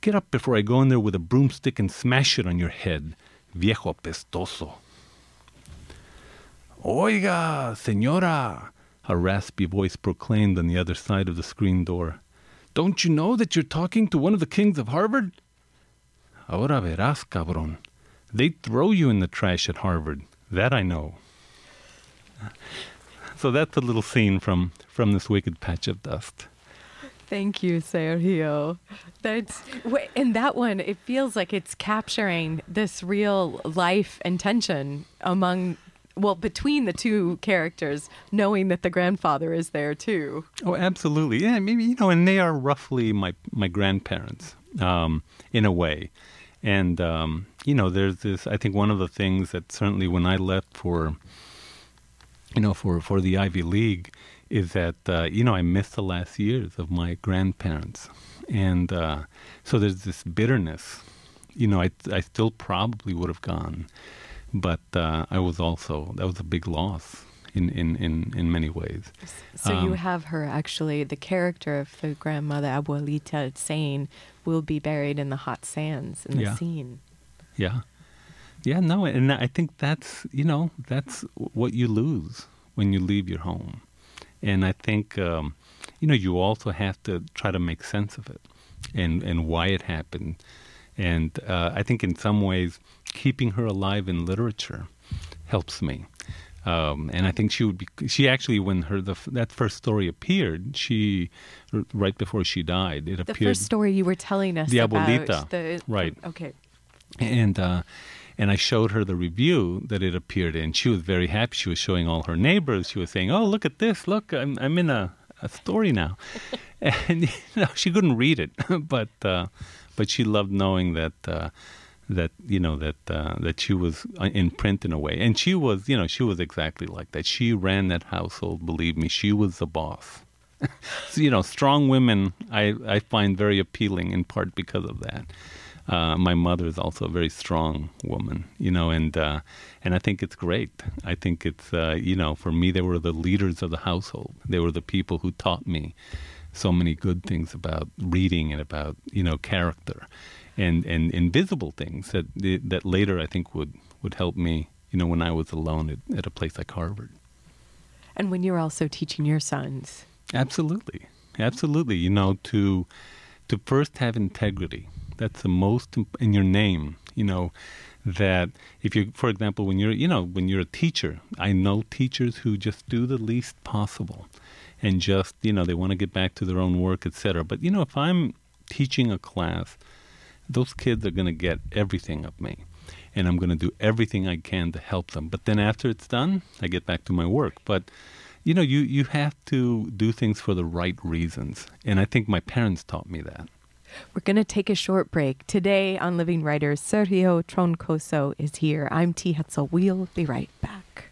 Get up before I go in there with a broomstick and smash it on your head. Viejo pestoso. Oiga, senora, a raspy voice proclaimed on the other side of the screen door. Don't you know that you're talking to one of the kings of Harvard? Ahora verás, cabrón. They'd throw you in the trash at Harvard. That I know. So that's a little scene from, from this wicked patch of dust. Thank you, Sergio. That's wait, in that one. It feels like it's capturing this real life and tension among, well, between the two characters, knowing that the grandfather is there too. Oh, absolutely. Yeah, maybe you know, and they are roughly my my grandparents, um, in a way. And um, you know, there's this. I think one of the things that certainly when I left for, you know, for for the Ivy League, is that uh, you know I missed the last years of my grandparents, and uh, so there's this bitterness. You know, I I still probably would have gone, but uh, I was also that was a big loss in in in in many ways. So you Um, have her actually, the character of the grandmother abuelita saying, "Will be buried in the hot sands" in the Yeah. scene. Yeah. Yeah, no, and I think that's, you know, that's what you lose when you leave your home. And I think, um, you know, you also have to try to make sense of it and, and why it happened. And uh, I think in some ways, keeping her alive in literature helps me. Um, and I think she would be. She actually, when her the, that first story appeared, she right before she died, it appeared The first story you were telling us The about abuelita. the Right. Okay. and uh, and I showed her the review that it appeared in. She was very happy. She was showing all her neighbors. She was saying, "Oh, look at this! Look, I'm I'm in a, a story now," and you know, she couldn't read it, but uh, but she loved knowing that. Uh, that you know that uh, that she was uh, in print in a way, and she was you know she was exactly like that. She ran that household. Believe me, she was the boss. so, you know, strong women I I find very appealing in part because of that. Uh, my mother is also a very strong woman, you know, and uh, and I think it's great. I think it's uh, you know, for me, they were the leaders of the household. They were the people who taught me so many good things about reading and about you know character, and and invisible things that that later I think would would help me, you know, when I was alone at, at a place like Harvard. And when you're also teaching your sons. Absolutely, absolutely. You know, to to first have integrity. That's the most in your name. You know, that if you, for example, when you're, you know, when you're a teacher, I know teachers who just do the least possible, and just, you know, they want to get back to their own work, etc. But you know, if I'm teaching a class, those kids are going to get everything of me. And I'm going to do everything I can to help them. But then after it's done, I get back to my work. But you know, you, you have to do things for the right reasons. And I think my parents taught me that. We're going to take a short break. Today on Living Writers, Sergio Troncoso is here. I'm T. Hetzel. We'll be right back.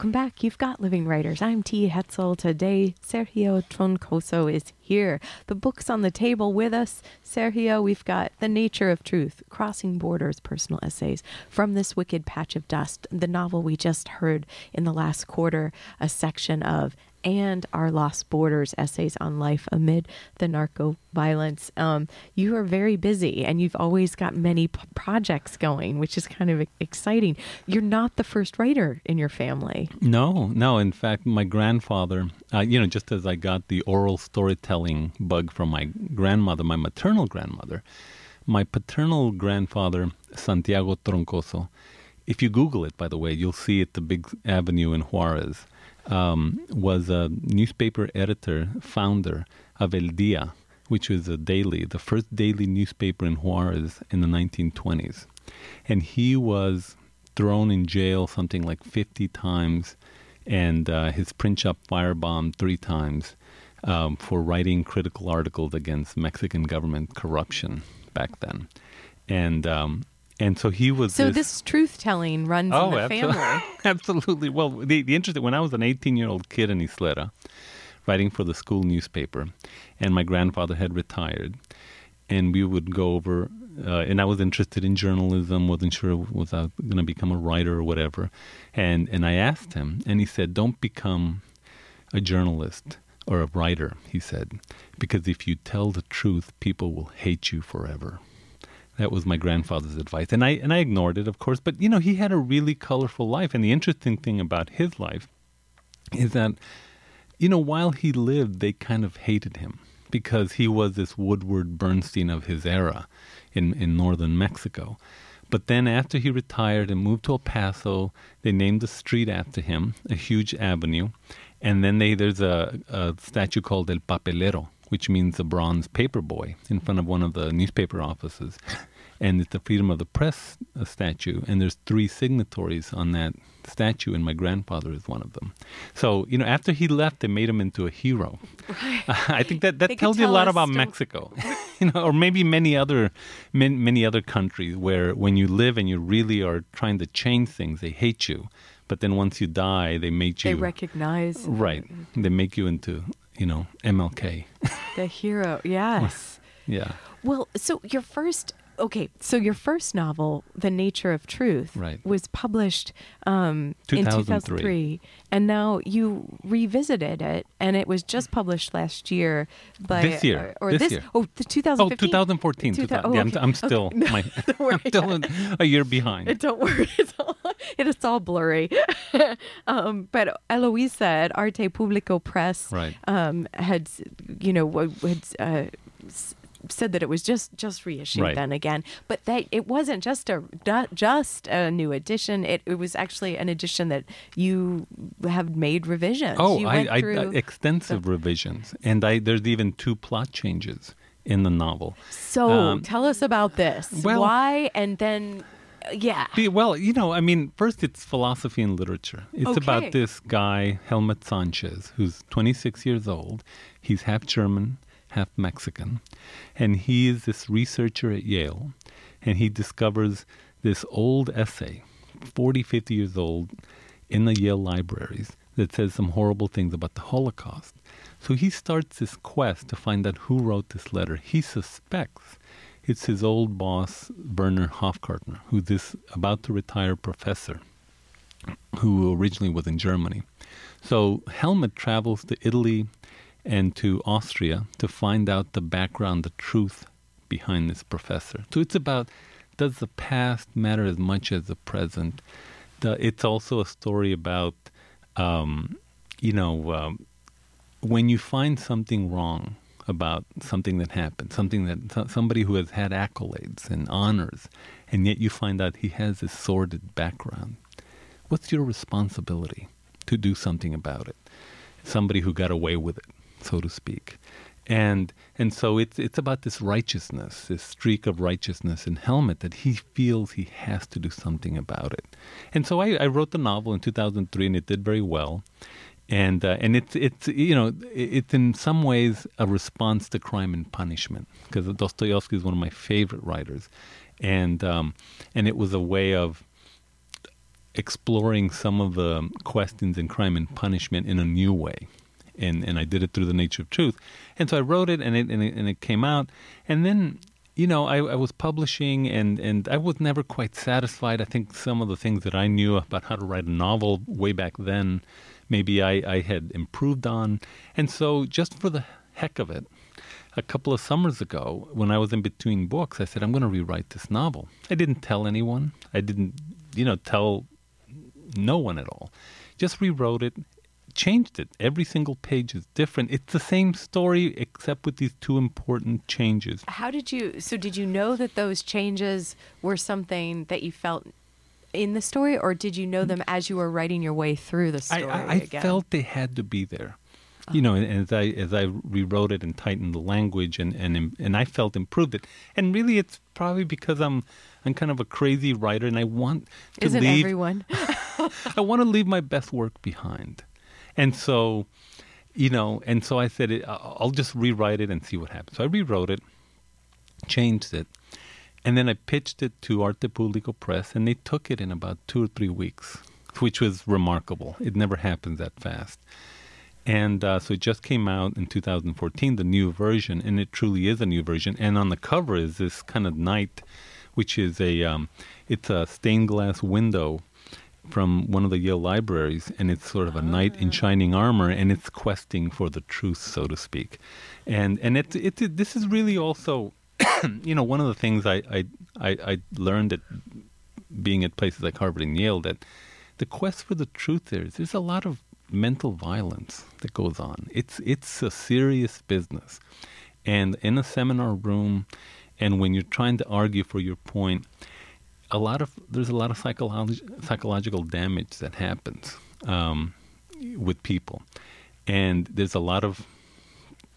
Welcome back. You've got Living Writers. I'm T. Hetzel. Today, Sergio Troncoso is here. The book's on the table with us. Sergio, we've got The Nature of Truth, Crossing Borders, Personal Essays from This Wicked Patch of Dust, the novel we just heard in the last quarter, a section of and Our Lost Borders essays on life amid the narco violence. Um, you are very busy and you've always got many p- projects going, which is kind of exciting. You're not the first writer in your family. No, no. In fact, my grandfather, uh, you know, just as I got the oral storytelling bug from my grandmother, my maternal grandmother, my paternal grandfather, Santiago Troncoso, if you Google it, by the way, you'll see it, the big avenue in Juarez, um, was a newspaper editor, founder of El Dia, which was a daily, the first daily newspaper in Juarez in the 1920s. And he was thrown in jail something like 50 times, and uh, his print shop firebombed three times um, for writing critical articles against Mexican government corruption back then. And um, and so he was. So this truth telling runs in the absolutely. family. absolutely. Well, the, the interesting when I was an 18 year old kid in Ysleta, writing for the school newspaper, and my grandfather had retired, and we would go over, uh, and I was interested in journalism, wasn't sure was I going to become a writer or whatever, and and I asked him, and he said, "Don't become a journalist." Or a writer, he said, because if you tell the truth, people will hate you forever. That was my grandfather's advice, and I and I ignored it, of course. But you know, he had a really colorful life, and the interesting thing about his life is that, you know, while he lived, they kind of hated him because he was this Woodward Bernstein of his era in in northern Mexico. But then, after he retired and moved to El Paso, they named the street after him, a huge avenue, and then they there's a, a statue called El Papelero, which means the bronze paper boy, in front of one of the newspaper offices. And it's the Freedom of the Press uh, statue, and there's three signatories on that statue, and my grandfather is one of them. So, you know, after he left, they made him into a hero. Right. I think that, that tells you a lot about don't- Mexico, you know, or maybe many other many, many other countries where when you live and you really are trying to change things, they hate you, but then once you die, they make you They recognize right. They make you into you know MLK. the hero. Yes. yeah, Well, so your first okay, so your first novel, The Nature of Truth, Right. was published um, in 2003. 2003, and now you revisited it, and it was just published last year. By, This year. or, or This this, year. oh, the Oh, 2015? 2014. 2000 2000. yeah, I'm, okay. I'm still Okay. my, worry. I'm still a year behind. Don't worry, it's all, it is all blurry. um, but Eloisa at Arte Publico Press Right. um, had, you know, had uh, said that it was just just reissued Right. then again, but that it wasn't just a just a new edition. It, it was actually an edition that you have made revisions. Oh, you I, went I, through I extensive revisions, and I there's even two plot changes in the novel. So um, tell us about this. well- Why and then, uh, yeah. Well, you know, I mean, first it's philosophy and literature. It's Okay. about this guy, Helmut Sanchez, who's 26 years old. He's half German, half Mexican. And he is this researcher at Yale. And he discovers this old essay, 40, 50 years old, in the Yale libraries that says some horrible things about the Holocaust. So he starts this quest to find out who wrote this letter. He suspects it's his old boss, Werner Hofgartner, who's this about to retire professor who originally was in Germany. So Helmut travels to Italy and to Austria to find out the background, the truth behind this professor. So it's about does the past matter as much as the present? The, it's also a story about, um, you know, um, when you find something wrong about something that happened, something that somebody who has had accolades and honors, and yet you find out he has this sordid background, what's your responsibility to do something about it? Somebody who got away with it, so to speak. And and so it's it's about this righteousness, this streak of righteousness in Helmut that he feels he has to do something about it. And so I, I wrote the novel in 2003, and it did very well and uh, and it's it's you know it's in some ways a response to crime and punishment because Dostoevsky is one of my favorite writers, and um, and it was a way of exploring some of the questions in crime and punishment in a new way. And, and I did it through the nature of truth. And so I wrote it and it, and it, and it came out. And then, you know, I, I was publishing and, and I was never quite satisfied. I think some of the things that I knew about how to write a novel way back then, maybe I, I had improved on. And so just for the heck of it, a couple of summers ago, when I was in between books, I said, I'm going to rewrite this novel. I didn't tell anyone. I didn't, you know, tell no one at all. Just rewrote it, changed it. Every single page is different. It's the same story except with these two important changes. How did you? So did you know that those changes were something that you felt in the story, or did you know them as you were writing your way through the story? I, I again? felt they had to be there. You know, as I as I rewrote it and tightened the language and and and I felt improved it. And really, it's probably because I'm I'm kind of a crazy writer, and I want to Isn't leave. everyone? I want to leave my best work behind. And so, you know, and so I said, I'll just rewrite it and see what happens. So I rewrote it, changed it, and then I pitched it to Arte Público Press, and they took it in about two or three weeks, which was remarkable. It never happens that fast. And uh, so it just came out in 2014, the new version, and it truly is a new version. And on the cover is this kind of knight, which is a um, it's a stained glass window from one of the Yale libraries, and it's sort of a knight in ah. shining armor, and it's questing for the truth, so to speak. And and it it, it this is really also, you know, one of the things I I I, I learned at being at places like Harvard and Yale that the quest for the truth there is there's a lot of mental violence that goes on. It's it's a serious business, and in a seminar room, and when you're trying to argue for your point, a lot of there's a lot of psychology, psychological damage that happens um, with people, and there's a lot of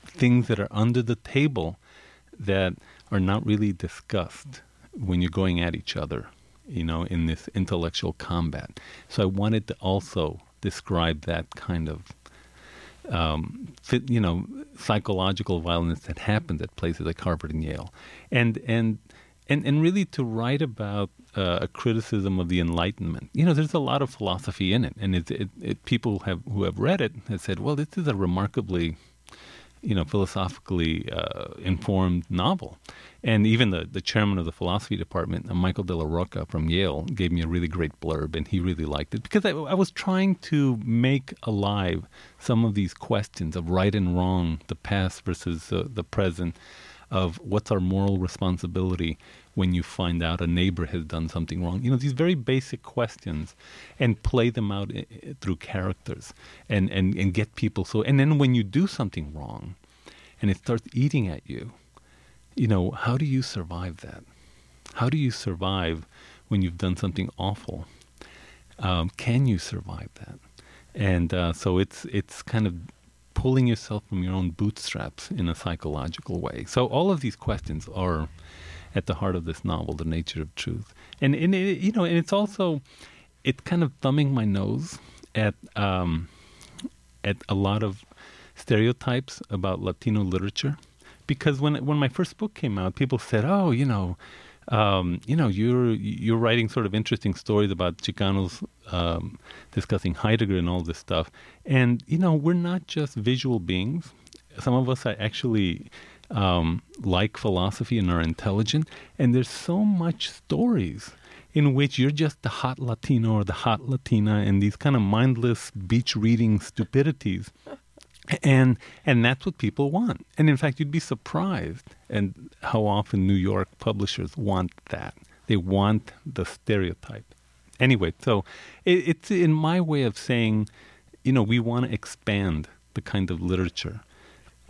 things that are under the table that are not really discussed when you're going at each other, you know, in this intellectual combat. So I wanted to also describe that kind of, um, you know, psychological violence that happens at places like Harvard and Yale, and and and and really to write about uh, a criticism of the Enlightenment. You know, there's a lot of philosophy in it, and it, it, it people have who have read it have said, well, this is a remarkably you know, philosophically uh, informed novel. And even the, the chairman of the philosophy department, uh, Michael De La from Yale, gave me a really great blurb, and he really liked it because I, I was trying to make alive some of these questions of right and wrong, the past versus uh, the present, of what's our moral responsibility when you find out a neighbor has done something wrong. You know, these very basic questions and play them out i- i- through characters and, and, and get people so. And then when you do something wrong and it starts eating at you, you know, how do you survive that? How do you survive when you've done something awful? Um, can you survive that? And uh, so it's it's kind of pulling yourself from your own bootstraps in a psychological way. So all of these questions are at the heart of this novel, The Nature of Truth. And, and it, you know, and it's also it's kind of thumbing my nose at um, at a lot of stereotypes about Latino literature, because when when my first book came out, people said, "Oh, you know, um, you know, you're you're writing sort of interesting stories about Chicanos um, discussing Heidegger and all this stuff." And you know, we're not just visual beings. Some of us are actually um, like philosophy and are intelligent, and there's so much stories in which you're just the hot Latino or the hot Latina, and these kind of mindless beach reading stupidities and and that's what people want. And in fact, you'd be surprised and how often New York publishers want that. They want the stereotype. Anyway, so it, it's in my way of saying, you know, we want to expand the kind of literature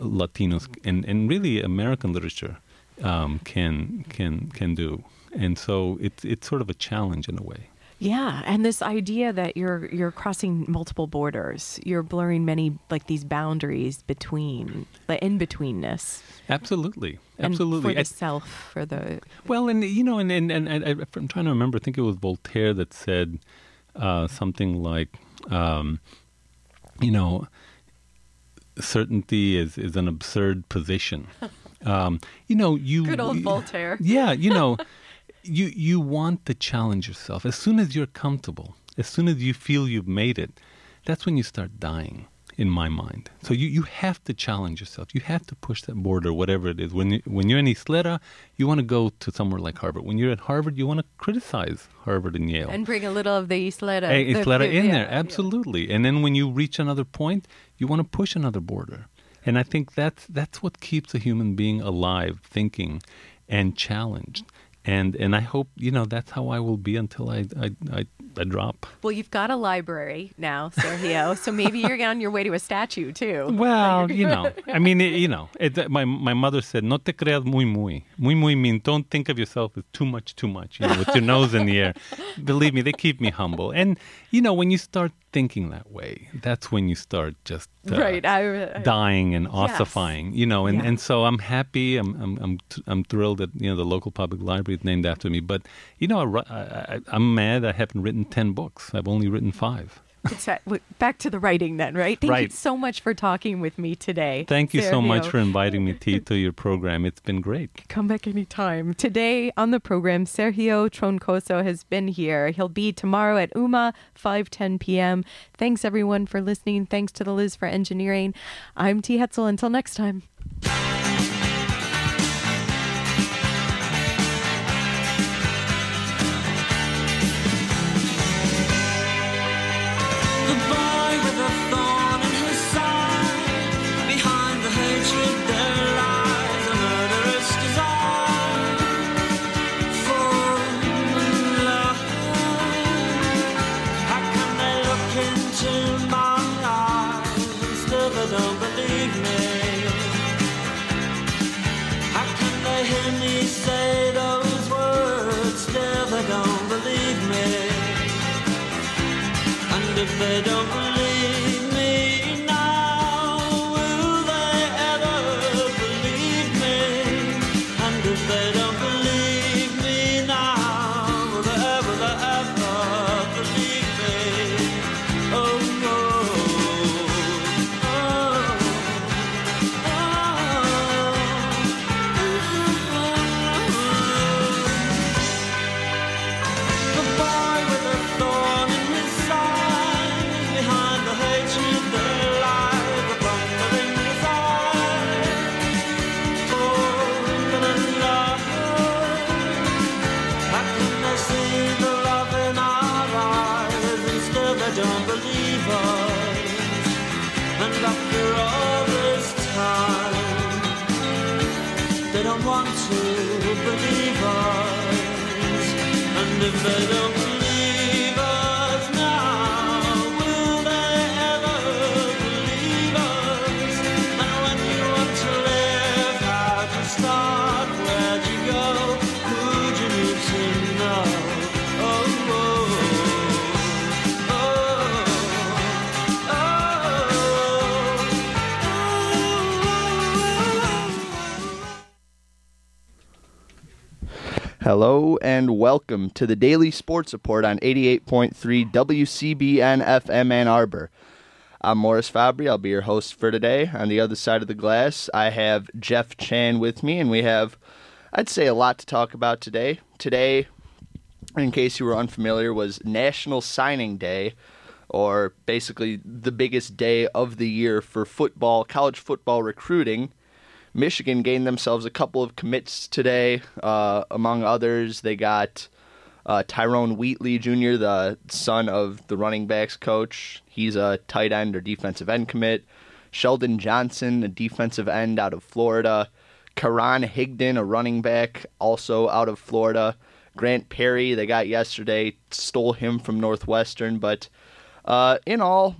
Latinos and, and really American literature um, can can can do. And so it's it's sort of a challenge in a way. Yeah, and this idea that you're you're crossing multiple borders, you're blurring many like these boundaries between the in betweenness, Absolutely, and absolutely. for the I- self, for the Well, and you know, and and, and, and I, I'm trying to remember. I think it was Voltaire that said uh, something like, um, you know, certainty is is an absurd position. Um, you know, you Good old Voltaire. Yeah, you know, you you want to challenge yourself as soon as you're comfortable. as soon as you feel you've made it, that's when you start dying in my mind. So you, you have to challenge yourself. You have to push that border, whatever it is. When you, when you're in Ysleta, you want to go to somewhere like Harvard. When you're at Harvard, you want to criticize Harvard and Yale. And bring a little of the Ysleta. Hey, Ysleta the- in yeah, there, yeah. absolutely. And then when you reach another point, you want to push another border. And I think that's that's what keeps a human being alive, thinking, and challenged. And and I hope you know that's how I will be until I I, I, I drop. Well, you've got a library now, Sergio. so maybe you're on your way to a statue too. Well, you know, I mean, it, you know, it, my my mother said, "No te creas muy muy." Muy muy means don't think of yourself as too much, too much. You know, with your nose in the air. Believe me, they keep me humble. And you know, when you start thinking that way, that's when you start just uh, right. I, I, dying and ossifying. You know, and, Yeah. and so I'm happy. I'm I'm I'm t- I'm thrilled that you know the local public library is named after me. But you know, I, I, I'm mad. I haven't written ten books. I've only written five. that- back to the writing then, right? Thank you Right. so much for talking with me today. Thank you so much for inviting me to, to your program. It's been great. Come back anytime. Today on the program, Sergio Troncoso has been here. He'll be tomorrow at UMA, 5:10 p.m. Thanks everyone for listening. Thanks to the Liz for engineering. I'm T. Hetzel. Until next time. They don't And if Hello and welcome to the Daily Sports Report on 88.3 WCBN FM Ann Arbor. I'm Morris Fabry. I'll be your host for today. On the other side of the glass, I have Jeff Chan with me, and we have, I'd say, a lot to talk about today. Today, in case you were unfamiliar, was National Signing Day, or basically the biggest day of the year for football, college football recruiting. Michigan gained themselves a couple of commits today. Uh, among others, they got uh, Tyrone Wheatley Jr., the son of the running backs coach. He's a tight end or defensive end commit. Shelton Johnson, a defensive end out of Florida. Karan Higdon, a running back, also out of Florida. Grant Perry, they got yesterday, stole him from Northwestern. But uh, in all,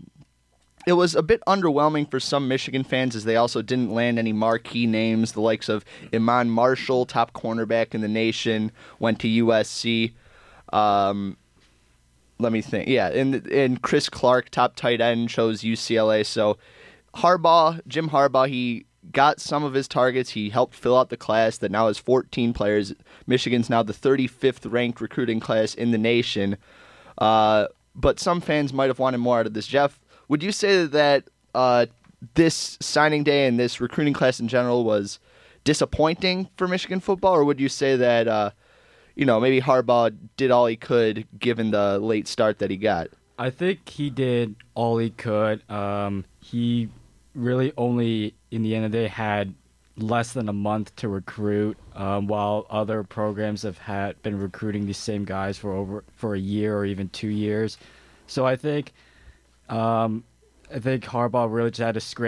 it was a bit underwhelming for some Michigan fans as they also didn't land any marquee names. The likes of Iman Marshall, top cornerback in the nation, went to USC. Um, let me think. Yeah, and and Chris Clark, top tight end, chose UCLA. So Harbaugh, Jim Harbaugh, he got some of his targets. He helped fill out the class that now has 14 players. Michigan's now the 35th ranked recruiting class in the nation. Uh, but some fans might have wanted more out of this. Jeff, would you say that uh, this signing day and this recruiting class in general was disappointing for Michigan football, or would you say that uh, you know, maybe Harbaugh did all he could given the late start that he got. I think he did all he could. Um, he really only, in the end of the day, had less than a month to recruit, um, while other programs have had been recruiting these same guys for over for a year or even two years. So I think, um, I think Harbaugh really just had to scrape.